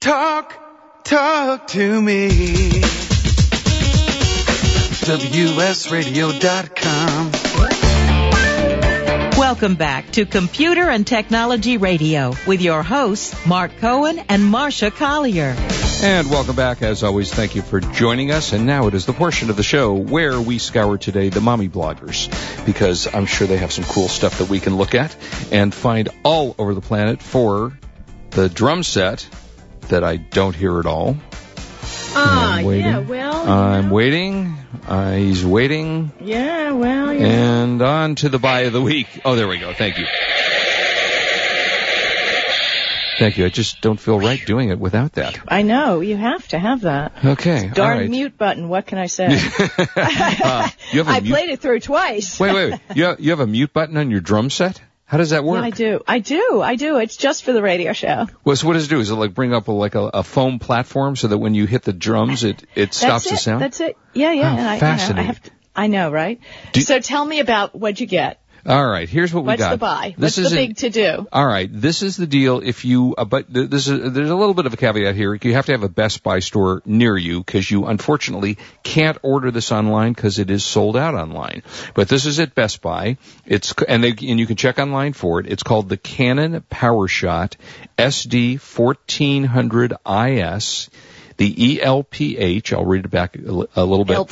Talk, talk to me. WSRadio.com. Welcome back to Computer and Technology Radio with your hosts, Mark Cohen and Marsha Collier. And welcome back. As always, thank you for joining us. And now it is the portion of the show where we scour today the mommy bloggers because I'm sure they have some cool stuff that we can look at and find all over the planet for the drum set that I don't hear at all. Ah, I'm waiting. yeah, well, I'm know. waiting. Uh, he's waiting. Yeah, well, know. And on to the buy of the week. Oh, there we go. Thank you. Thank you. I just don't feel right doing it without that. I know, you have to have that. Okay. all Darn right. mute button, what can I say? Uh, you have a I mute- played it through twice. Wait, wait, wait. You have, you have a mute button on your drum set? How does that work? I do. I do. I do. It's just for the radio show. Well, so what does it do? Is it like bring up a, like a, a foam platform so that when you hit the drums, it, it stops it. the sound? That's it. Yeah, yeah. Oh, and I, you know, I fascinating. have to, I know, right? Do- so tell me about what'd you get? All right, here's what we What's got. the buy? This What's is the big to do? All right, this is the deal. If you, uh, but th- this is, there's a little bit of a caveat here. You have to have a Best Buy store near you because you unfortunately can't order this online because it is sold out online. But this is at Best Buy. It's and they and you can check online for it. It's called the Canon PowerShot SD 1400 IS. The ELPH, I'll read it back a little bit. Elp.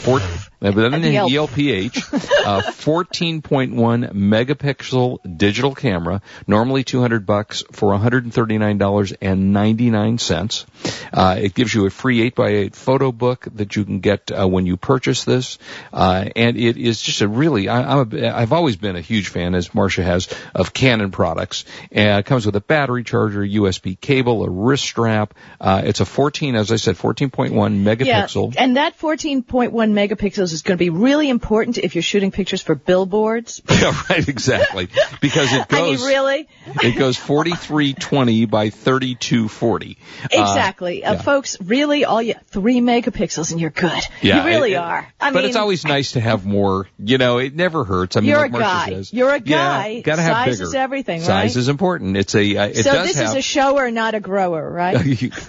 But then the ELPH, uh, 14.1 megapixel digital camera, normally 200 bucks for $139.99. Uh, it gives you a free 8x8 photo book that you can get uh, when you purchase this. Uh, and it is just a really, I, I'm a, I've always been a huge fan, as Marsha has, of Canon products. It comes with a battery charger, USB cable, a wrist strap. Uh, it's a 14, as I said, 14.1 megapixel. Yeah, and that 14.1 megapixels is going to be really important if you're shooting pictures for billboards. Yeah, right, exactly. Because it I goes, mean, really? it goes 4320 by 3240. Uh, Exactly. Uh, yeah. folks, really, all you, three megapixels and you're good. yeah, you really it- are. I but mean, it's always nice to have more. You know, it never hurts. I mean, You're like a Marsha guy. says, You're a guy. Yeah, guy. gotta have Size bigger. is everything, Size is important. It's a. Uh, it so this have. is a shower, not a grower, right?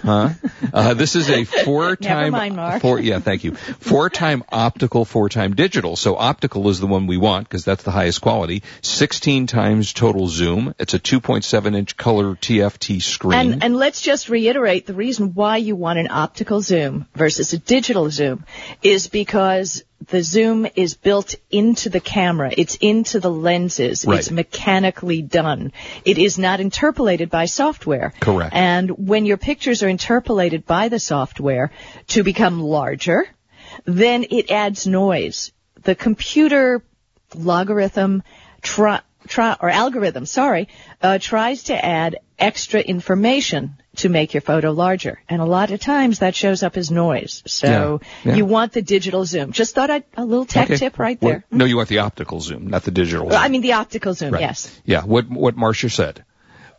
huh? Uh, this is a four-time. Never mind, Mark. Four, yeah, thank you. Four-time optical, four-time digital. So optical is the one we want because that's the highest quality. 16 times total zoom. It's a 2.7-inch color TFT screen. And, and let's just reiterate the reason why you want an optical zoom versus a digital zoom is because the zoom is built into the camera. It's into the lenses. Right. It's mechanically done. It is not interpolated by software. Correct. And when your pictures are interpolated by the software to become larger, then it adds noise. The computer logarithm try, try, or algorithm, sorry, uh, tries to add extra information to make your photo larger. And a lot of times that shows up as noise. So Yeah, yeah. you want the digital zoom. Just thought I'd, a little tech Okay. tip right What- there. no, you want the optical zoom, not the digital. Well, zoom. I mean the optical zoom, Right. yes. Yeah, what what Marsha said.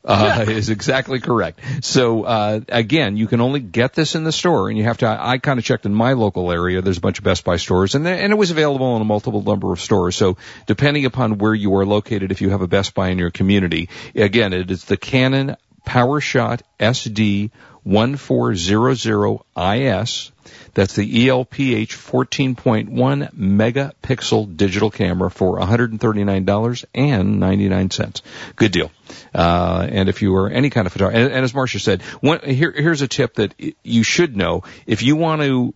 Uh, is exactly correct. So uh, again, you can only get this in the store, and you have to. I, I kind of checked in my local area. There's a bunch of Best Buy stores, and and it was available in a multiple number of stores. So depending upon where you are located, if you have a Best Buy in your community, again, it is the Canon PowerShot SD 1400 IS. That's the ELPH 14.1 megapixel digital camera for $139.99. Good deal. Uh, and if you are any kind of photographer, and, and as Marsha said, one, here, here's a tip that you should know. If you want to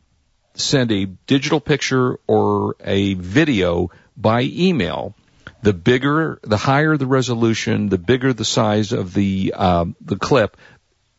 send a digital picture or a video by email, the bigger, the higher the resolution, the bigger the size of the um, the clip.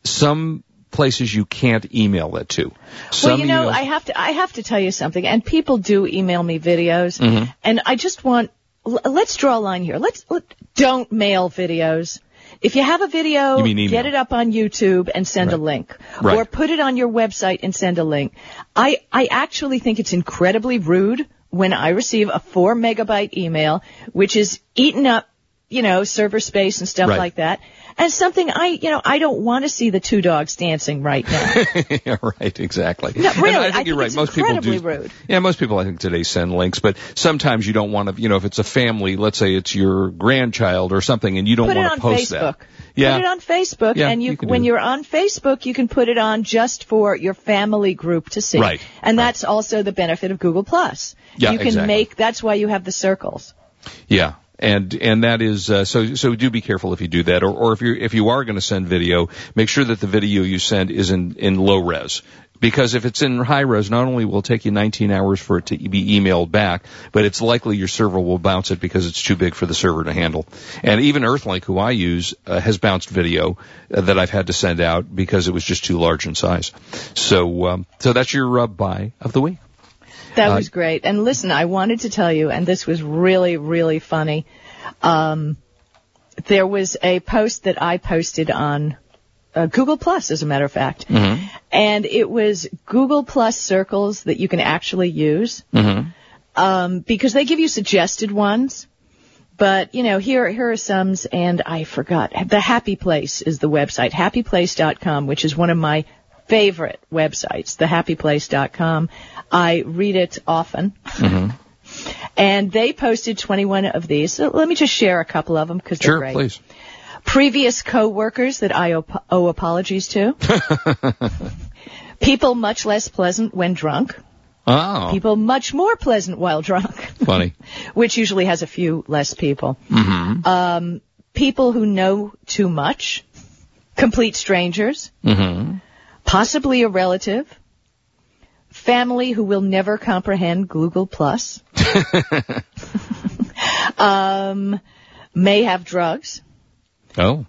Some places you can't email it to. Some well, you know, emails- I have to I have to tell you something. And people do email me videos, Mm-hmm. and I just want l- let's draw a line here. Let's let, don't mail videos. If you have a video, You mean email. get it up on YouTube and send a link, Right. or put it on your website and send a link. I I actually think it's incredibly rude when I receive a four megabyte email, which is eaten up, you know, server space and stuff Right. like that. And something I, you know, I don't want to see the two dogs dancing right now. yeah, right, exactly. No, And really, I think I you're right. most people do. rude. Yeah, most people I think today send links, but sometimes you don't want to. You know, if it's a family, let's say it's your grandchild or something, and you don't Put want to post Facebook. that. Yeah. Put it on Facebook, Yeah, and you, you when you're on Facebook, you can put it on just for your family group to see. Right, And right. that's also the benefit of Google Plus. Yeah, you can exactly. make. That's why you have the circles. Yeah. And and that is uh, so so do be careful if you do that or or if you if you are going to send video make sure that the video you send is in in low res. Because if it's in high res not only will it take you 19 hours for it to be emailed back but it's likely your server will bounce it because it's too big for the server to handle. And even Earthlink who I use uh, has bounced video uh, that I've had to send out because it was just too large in size. So um, so that's your uh, buy of the week That Uh, was great. And listen, I wanted to tell you, and this was really, really funny. Um, there was a post that I posted on uh, Google Plus, as a matter of fact, and it was Google Plus circles that you can actually use um, because they give you suggested ones. But you know, here here are some, and I forgot. The Happy Place is the website, happyplace.com, which is one of my favorite websites. Thehappyplace.com. I read it often. And they posted 21 of these. So let me just share a couple of them because they're sure great. please Previous coworkers that I owe, owe apologies to. People much less pleasant when drunk. oh People much more pleasant while drunk. funny which usually has a few less people. Mm-hmm. Um, people who know too much, complete strangers, mm-hmm. Possibly a relative, family who will never comprehend Google Plus, um, may have drugs. oh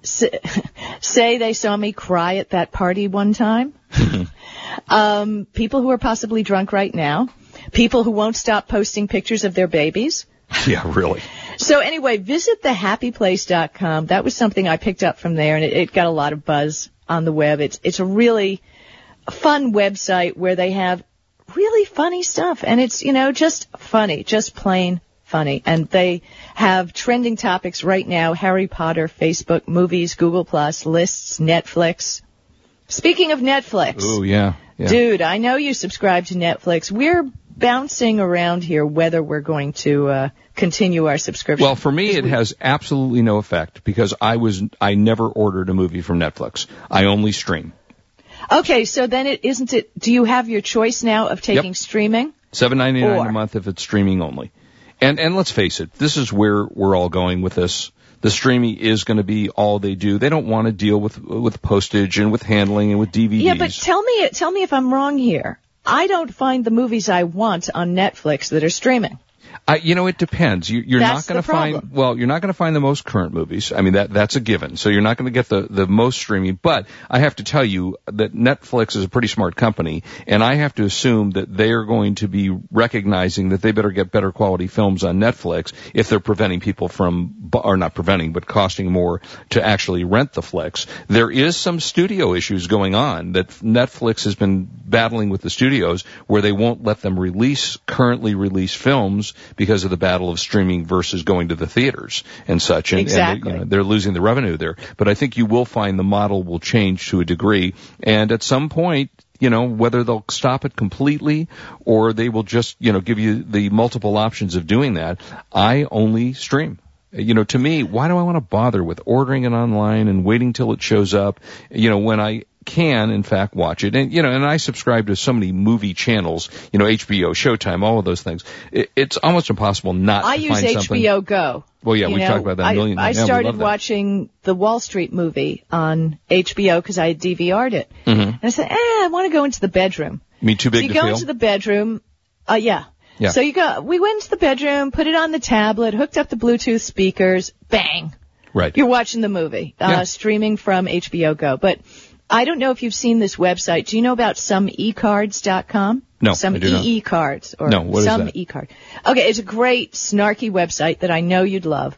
say they saw me cry at that party one time. um, people who are possibly drunk right now. People who won't stop posting pictures of their babies. yeah really So anyway, visit thehappyplace.com. That was something I picked up from there, and it, it got a lot of buzz on the web. It's it's a really fun website where they have really funny stuff, and it's you know just funny, just plain funny. And they have trending topics right now: Harry Potter, Facebook, movies, Google Plus, lists, Netflix. Speaking of Netflix, oh yeah yeah Dude, I know you subscribe to Netflix. We're bouncing around here whether we're going to uh, continue our subscription. Well, for me, it has absolutely no effect because I was I never ordered a movie from Netflix. I only stream. okay, so then it isn't it? Do you have your choice now of taking streaming? Seven ninety nine a month if it's streaming only. And and let's face it, this is where we're all going with this. The streaming is going to be all they do. They don't want to deal with with postage and with handling and with DVDs. Yeah, but tell me, tell me if I'm wrong here. I don't find the movies I want on Netflix that are streaming. I, you know, it depends. You, you're That's not going to find well, you're not going to find the most current movies. I mean, that that's a given. So you're not going to get the the most streaming. But I have to tell you that Netflix is a pretty smart company, and I have to assume that they are going to be recognizing that they better get better quality films on Netflix if they're preventing people from, or not preventing, but costing more to actually rent the flicks. There is some studio issues going on that Netflix has been battling with the studios where they won't let them release currently released films because of the battle of streaming versus going to the theaters and such. And, Exactly. and you know, they're losing the revenue there. But I think you will find the model will change to a degree. And at some point, you know, whether they'll stop it completely or they will just, you know, give you the multiple options of doing that. I only stream. You know, to me, why do I want to bother with ordering it online and waiting till it shows up? You know, when I can in fact watch it and you know and I subscribe to so many movie channels you know HBO Showtime all of those things it, it's almost impossible not I to use find something I use HBO Go. well yeah we know, talked about that a I, million times. I yeah, started watching the Wall Street movie on HBO because I had DVR'd it. And I said, eh, I want to go into the bedroom. me too big So you to go fail into the bedroom. Uh, yeah. Yeah. So you go. We went into the bedroom, put it on the tablet, hooked up the Bluetooth speakers. Bang! right You're watching the movie, uh, Yeah. streaming from HBO Go. But I don't know if you've seen this website. Do you know about someecards.com? No, Some I do not. EE cards or No, what is some that? e card. Okay, it's a great snarky website that I know you'd love.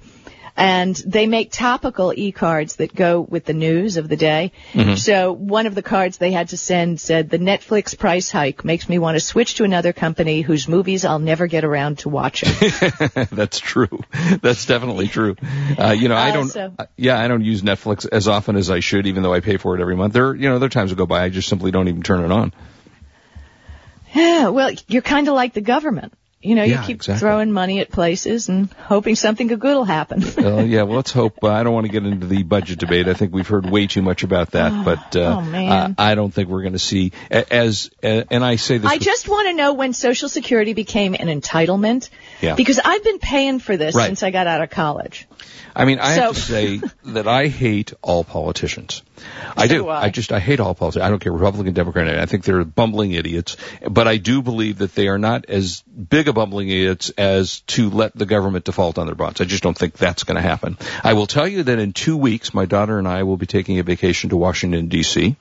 And they make topical e-cards that go with the news of the day. Mm-hmm. So one of the cards they had to send said, the Netflix price hike makes me want to switch to another company whose movies I'll never get around to watching. That's true. That's definitely true. Uh, you know, I Uh, don't. so- uh, yeah, I don't use Netflix as often as I should, even though I pay for it every month. There, you know, there are times that go by I just simply don't even turn it on. Yeah, well, you're kind of like the government. You know, Yeah, you keep exactly. throwing money at places and hoping something good will happen. Uh, yeah, well, let's hope. Uh, I don't want to get into the budget debate. I think we've heard way too much about that, but uh, oh, man. I, I don't think we're going to see as. Uh, and I say this. I with- just want to know when Social Security became an entitlement. Yeah. Because I've been paying for this Right. since I got out of college. I mean, I have So- to say that I hate all politicians. I So do. do I. just I hate all politics. I don't care Republican, Democrat. I think they're bumbling idiots. But I do believe that they are not as big bumbling idiots as to let the government default on their bonds. I just don't think that's going to happen. I will tell you that in two weeks, my daughter and I will be taking a vacation to Washington D.C.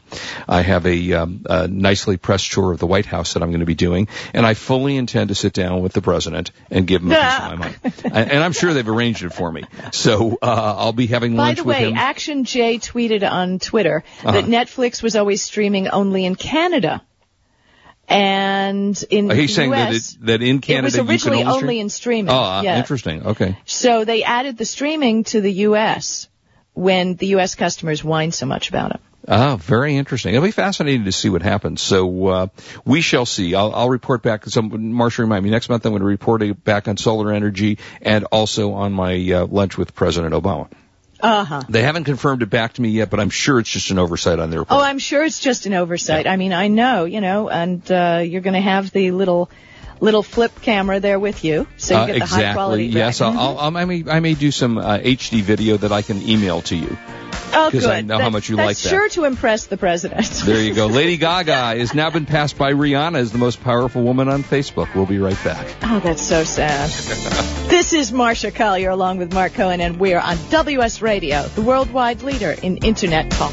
I have a, um, a nicely pressed tour of the White House that I'm going to be doing, and I fully intend to sit down with the president and give him a piece of my mind. and, I'm sure they've arranged it for me. So uh, I'll be having lunch. By the way. Action J tweeted on Twitter Uh-huh. that Netflix was always streaming only in Canada. And in He's the saying that, US, it, that in Canada it was originally only, only in streaming. Oh, uh, yeah. interesting. Okay. So they added the streaming to the U.S. when the U.S. customers whined so much about it. Ah, very interesting. It'll be fascinating to see what happens. So uh, we shall see. I'll, I'll report back. Some Marsha remind me next month. I'm going to report back on solar energy and also on my uh, lunch with President Obama. Uh huh. They haven't confirmed it back to me yet, but I'm sure it's just an oversight on their part. Oh. I'm sure it's just an oversight. I mean, I know, you know, and uh, you're going to have the little little flip camera there with you, so you Uh, get the exactly. high quality. Yes, I'll, I'll, I may I may do some uh, HD video that I can email to you. Oh, 'cause good. I know how much you that's like that. sure to impress the president. There you go. Lady Gaga has now been passed by Rihanna as the most powerful woman on Facebook. We'll be right back. Oh, that's so sad. this is Marsha Collier along with Mark Cohen, and we're on WS Radio, the worldwide leader in Internet talk.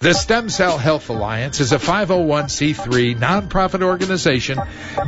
The Stem Cell Health Alliance is a 501c3 nonprofit organization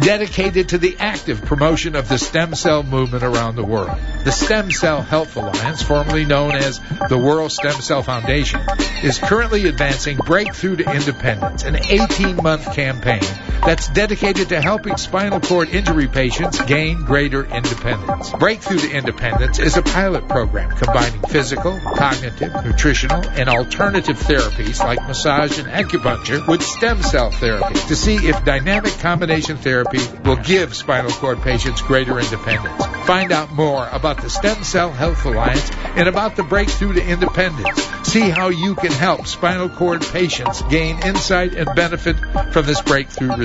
dedicated to the active promotion of the stem cell movement around the world. The Stem Cell Health Alliance, formerly known as the World Stem Cell Foundation, is currently advancing Breakthrough to Independence, an 18-month campaign that's dedicated to helping spinal cord injury patients gain greater independence. Breakthrough to Independence is a pilot program combining physical, cognitive, nutritional, and alternative therapies like massage and acupuncture with stem cell therapy to see if dynamic combination therapy will give spinal cord patients greater independence. Find out more about the Stem Cell Health Alliance and about the Breakthrough to Independence. See how you can help spinal cord patients gain insight and benefit from this breakthrough.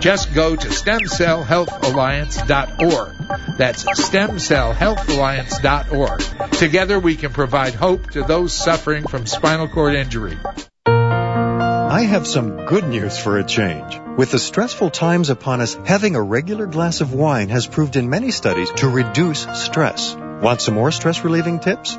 Just go to stemcellhealthalliance.org. That's stemcellhealthalliance.org. Together we can provide hope to those suffering from spinal cord injury. I have some good news for a change. With the stressful times upon us, having a regular glass of wine has proved in many studies to reduce stress. Want some more stress relieving tips?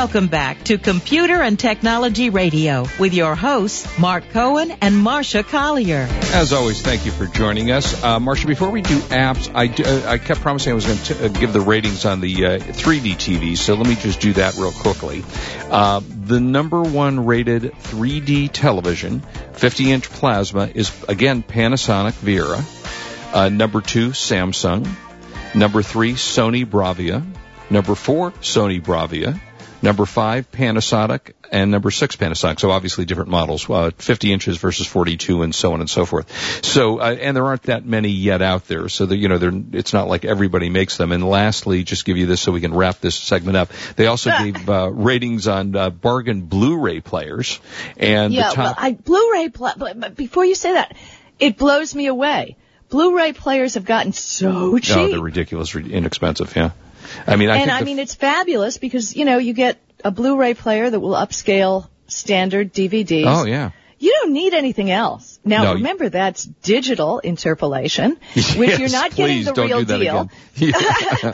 Welcome back to Computer and Technology Radio with your hosts, Mark Cohen and Marsha Collier. As always, thank you for joining us. Uh, Marsha, before we do apps, I, uh, I kept promising I was going to uh, give the ratings on the uh, 3D TVs, so let me just do that real quickly. Uh, the number one rated 3D television, 50 inch plasma, is again Panasonic Viera. Uh, number two, Samsung. Number three, Sony Bravia. Number four, Sony Bravia. Number five, Panasonic, and number six, Panasonic. So obviously different models, uh, 50 inches versus 42, and so on and so forth. So, uh, and there aren't that many yet out there. So that you know, it's not like everybody makes them. And lastly, just give you this so we can wrap this segment up. They also gave uh, ratings on uh, bargain Blu-ray players, and yeah, the top. well, I, Blu-ray. Pl- but before you say that, it blows me away. Blu-ray players have gotten so cheap. Oh, they're ridiculous, inexpensive. Yeah. I mean, I and I mean, it's fabulous because you know you get a Blu-ray player that will upscale standard DVDs. Oh yeah. You don't need anything else. Now No, remember that's digital interpolation, which Yes, you're not getting please the don't real do that deal. Again. Yeah.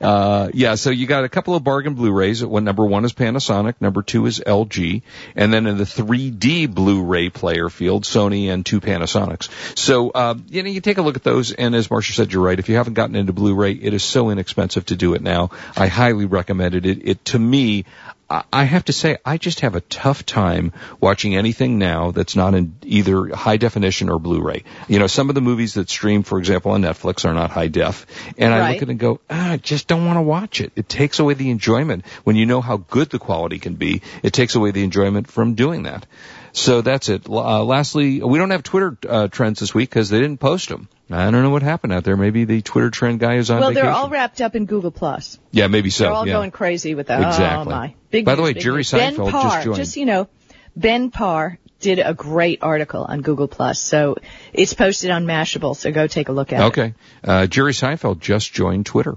uh, yeah, so you got a couple of bargain Blu-rays. One number one is Panasonic, number two is LG, and then in the 3D Blu-ray player field, Sony and two Panasonics. So uh, you know, you take a look at those, and as Marsha said, you're right. If you haven't gotten into Blu-ray, it is so inexpensive to do it now. I highly recommend it. It, it to me. I- I have to say, I just have a tough time watching anything now that's not in either high definition or Blu-ray. You know, some of the movies that stream, for example, on Netflix are not high def. And I look at it and go, ah, I just don't want to watch it. It takes away the enjoyment. When you know how good the quality can be, it takes away the enjoyment from doing that. So that's it. Uh, lastly, we don't have Twitter uh, trends this week because they didn't post them. I don't know what happened out there. Maybe the Twitter trend guy is on Well, vacation. they're all wrapped up in Google Plus. yeah, maybe so. they're all yeah. going crazy with that. Exactly. Oh my! Big By the way, Jerry news. Seinfeld ben Parr, just joined. Just you know, Ben Parr did a great article on Google Plus, so it's posted on Mashable. So go take a look at it. Okay. Uh, Jerry Seinfeld just joined Twitter.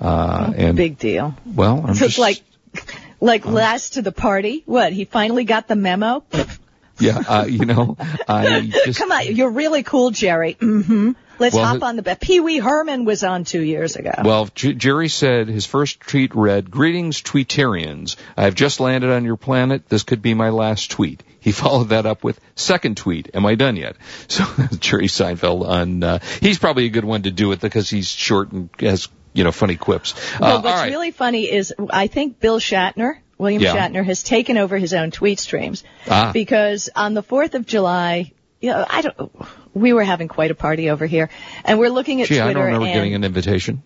Uh, and Big deal. well, I'm It's just like, like last to the party. What? He finally got the memo. yeah, uh, you know, I just Come on, you're really cool, Jerry. Mm-hmm. Let's Well, hop on the. bed. Pee Wee Herman was on two years ago. Well, J- Jerry said his first tweet read, Greetings, Tweetarians. I have just landed on your planet. This could be my last tweet. He followed that up with, second tweet, am I done yet? So, Jerry Seinfeld on, uh, he's probably a good one to do it because he's short and has, you know, funny quips. Uh, Well, all what's right. really funny is I think Bill Shatner, William Yeah. Shatner, has taken over his own tweet streams Ah. because on the Fourth of July, you know, I don't. We were having quite a party over here, and we're looking at Gee, I Twitter. don't remember and getting an invitation.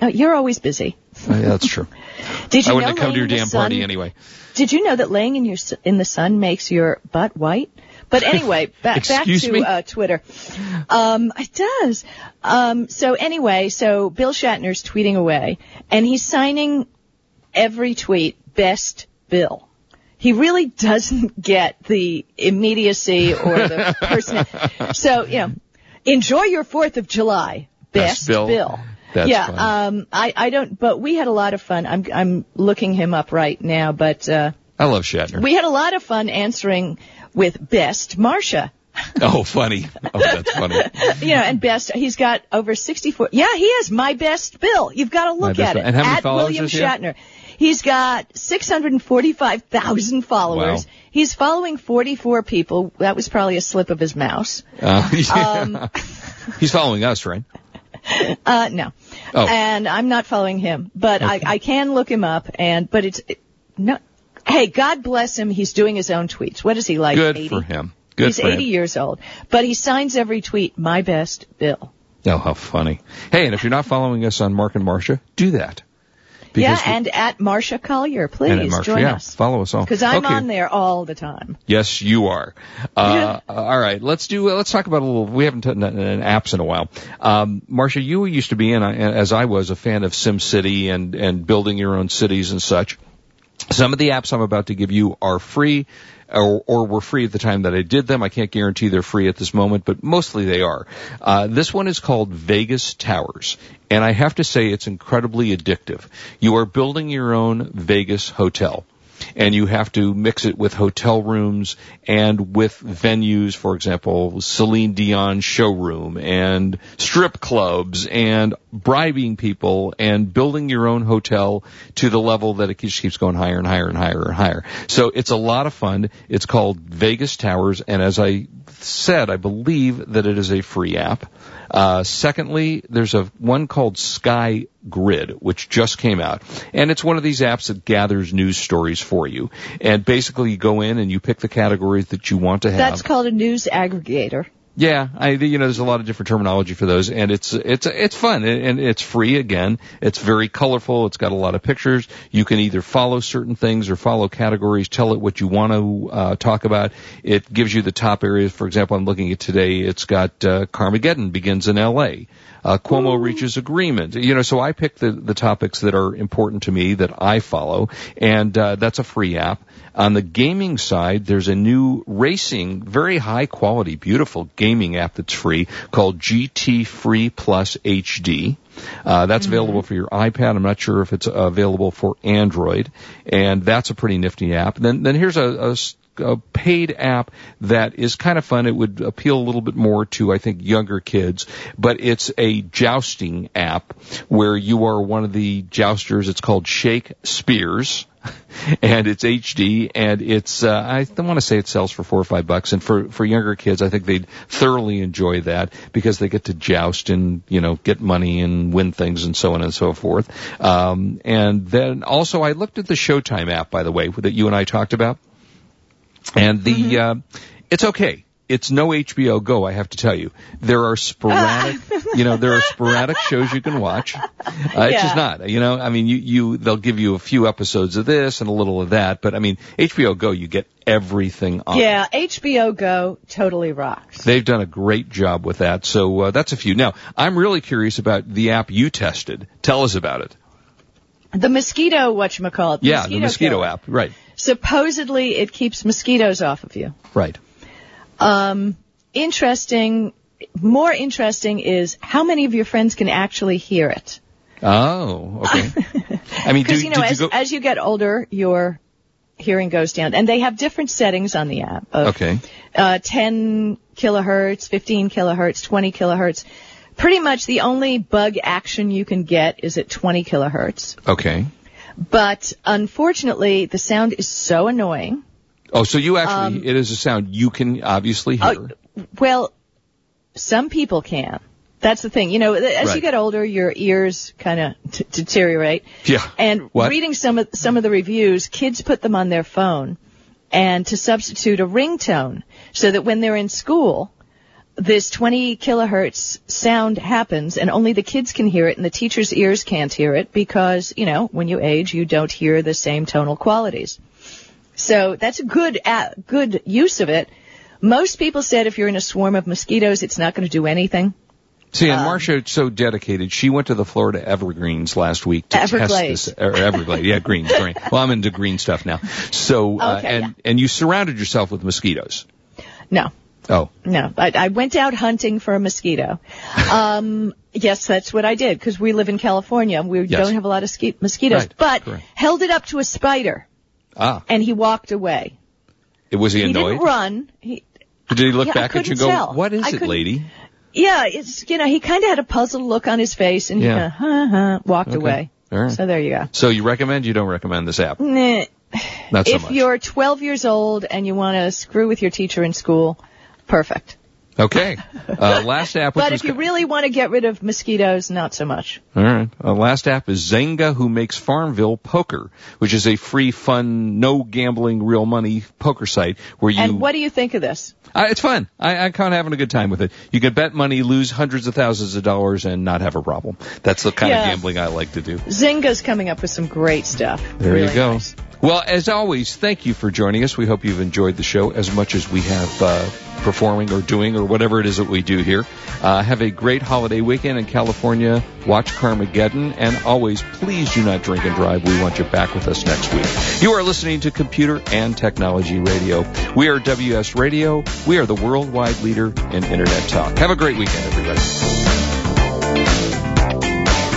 Oh, you're always busy. Uh, yeah, that's true. Did you I know wouldn't have come to your damn party anyway. Did you know that laying in your in the sun makes your butt white? But anyway, back back to uh, Twitter. Um, it does. Um, so anyway, so Bill Shatner's tweeting away, and he's signing every tweet "Best Bill." He really doesn't get the immediacy or the person. so you know, enjoy your Fourth of July, Best Best, Bill. That's yeah, funny. um, I I don't, but we had a lot of fun. I'm I'm looking him up right now, but. uh I love Shatner. we had a lot of fun answering with best Marsha. oh, funny. Oh, that's funny. You know, and best, he's got over 64. Yeah, he is my best Bill. You've got to look at it. And how many at followers William? Shatner. He's got 645,000 followers. Wow. He's following 44 people. That was probably a slip of his mouse. Uh, yeah. Um, He's following us, right? Uh, no. Oh. And I'm not following him, but I, I can look him up and, but it's, it, no, hey, God bless him. He's doing his own tweets. What is he like? Good 80? for him. Good He's for 80 him. years old, but he signs every tweet, my best Bill. Oh, how funny. Hey, and if you're not following us on Mark and Marsha, do that. yeah, Because we- and at Marsha Collier, please and Marsha, join yeah, us. follow us all. Because I'm Okay. on there all the time. Yes, you are. Uh, all right, let's do. Uh, let's talk about a little. We haven't done an apps in a while. Um, Marsha, you used to be, and I, as I was, a fan of SimCity and and building your own cities and such. Some of the apps I'm about to give you are free or, or were free at the time that I did them. I can't guarantee they're free at this moment, but mostly they are. Uh, this one is called Vegas Towers. And I have to say it's incredibly addictive. You are building your own Vegas hotel and you have to mix it with hotel rooms and with venues, for example, Celine Dion showroom and strip clubs and bribing people and building your own hotel to the level that it just keeps going higher and higher and higher and higher. So it's a lot of fun. It's called Vegas Towers, and as I said, I believe that it is a free app. Uh, secondly, there's a one called Sky Grid, which just came out, and it's one of these apps that gathers news stories for you. And basically, you go in and you pick the categories that you want to have. That's called a news aggregator. Yeah, I you know there's a lot of different terminology for those, and it's it's it's fun and it's free again. It's very colorful. It's got a lot of pictures. You can either follow certain things or follow categories. Tell it what you want to uh, talk about. It gives you the top areas. For example, I'm looking at today. It's got uh, Carmageddon begins in L.A. Uh, Cuomo reaches agreement. You know, so I pick the the topics that are important to me that I follow, and uh, that's a free app. On the gaming side, there's a new racing, very high quality, beautiful gaming app that's free called GT Free Plus HD. Uh, that's mm-hmm. available for your iPad. I'm not sure if it's available for Android, and that's a pretty nifty app. Then, then here's a, a a paid app that is kind of fun. It would appeal a little bit more to, I think, younger kids, but it's a jousting app where you are one of the jousters. It's called Shake Spears. and it's HD, and it's uh, I don't want to say it sells for four or five bucks, and for for younger kids, I think they'd thoroughly enjoy that because they get to joust and you know get money and win things and so on and so forth. Um, and then also, I looked at the Showtime app, by the way, that you and I talked about. And the, mm-hmm. uh, it's okay. It's no HBO Go, I have to tell you. There are sporadic, you know, there are sporadic shows you can watch. Uh, yeah. It's just not, you know, I mean, you, you, they'll give you a few episodes of this and a little of that, but I mean, HBO Go, you get everything on. Yeah, HBO Go totally rocks. They've done a great job with that, so uh, that's a few. Now, I'm really curious about the app you tested. Tell us about it. The mosquito, whatchamacallit. The yeah, mosquito the mosquito killer. app, right. Supposedly it keeps mosquitoes off of you. Right. Um, interesting, more interesting is how many of your friends can actually hear it. Oh, okay. I mean, because you know, as, you go- as you get older, your hearing goes down, and they have different settings on the app. Of, okay. Uh, 10 kilohertz, 15 kilohertz, 20 kilohertz pretty much the only bug action you can get is at 20 kilohertz. Okay. But unfortunately, the sound is so annoying. Oh, so you actually, um, it is a sound you can obviously oh, hear. Uh, well, some people can. That's the thing. You know, as right. you get older, your ears kind of t- deteriorate. Yeah. And what? reading some of some of the reviews, kids put them on their phone, and to substitute a ringtone, so that when they're in school, this 20 kilohertz sound happens and only the kids can hear it and the teacher's ears can't hear it because, you know, when you age, you don't hear the same tonal qualities. So that's a good, uh, good use of it. Most people said if you're in a swarm of mosquitoes, it's not going to do anything. See, and um, Marsha so dedicated. She went to the Florida Evergreens last week to Everglades. test this. Or Everglades, yeah, green, green. Well, I'm into green stuff now. So, uh, okay, and yeah. and you surrounded yourself with mosquitoes. No. Oh. No, I, I went out hunting for a mosquito. Um, yes, that's what I did because we live in California. We yes. don't have a lot of ski- mosquitoes, right. but Correct. held it up to a spider. Ah. And he walked away. It was he, he annoyed? didn't run. He, Did he look yeah, back at you and go, tell. "What is I it, lady?" Yeah, it's you know he kind of had a puzzled look on his face and he Yeah. of huh, huh, walked Okay. away. Right. So there you go. So you recommend? You don't recommend this app? Nah. Not so if much. you're 12 years old and you want to screw with your teacher in school, perfect. Okay. Uh, last app. Which But if you really want to get rid of mosquitoes, not so much. All right. Uh, last app is Zynga, who makes Farmville Poker, which is a free, fun, no gambling, real money poker site where you. And what do you think of this? Uh, it's fun. I, I kind of having a good time with it. You can bet money, lose hundreds of thousands of dollars, and not have a problem. That's the kind Yeah. of gambling I like to do. Zynga's coming up with some great stuff. There Really you go. nice. Well, as always, thank you for joining us. We hope you've enjoyed the show as much as we have uh, performing or doing or whatever it is that we do here. Uh, have a great holiday weekend in California. Watch Carmageddon. And always, please do not drink and drive. We want you back with us next week. You are listening to Computer and Technology Radio. We are WS Radio. We are the worldwide leader in Internet talk. Have a great weekend, everybody.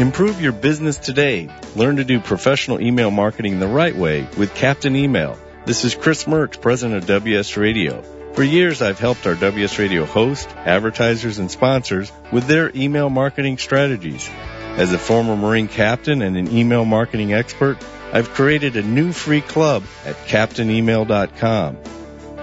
Improve your business today. Learn to do professional email marketing the right way with Captain Email. This is Chris Mertz, president of WS Radio. For years, I've helped our WS Radio hosts, advertisers, and sponsors with their email marketing strategies. As a former Marine captain and an email marketing expert, I've created a new free club at captainemail.com.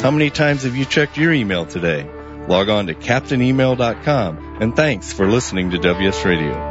How many times have you checked your email today? Log on to CaptainEmail.com and thanks for listening to WS Radio.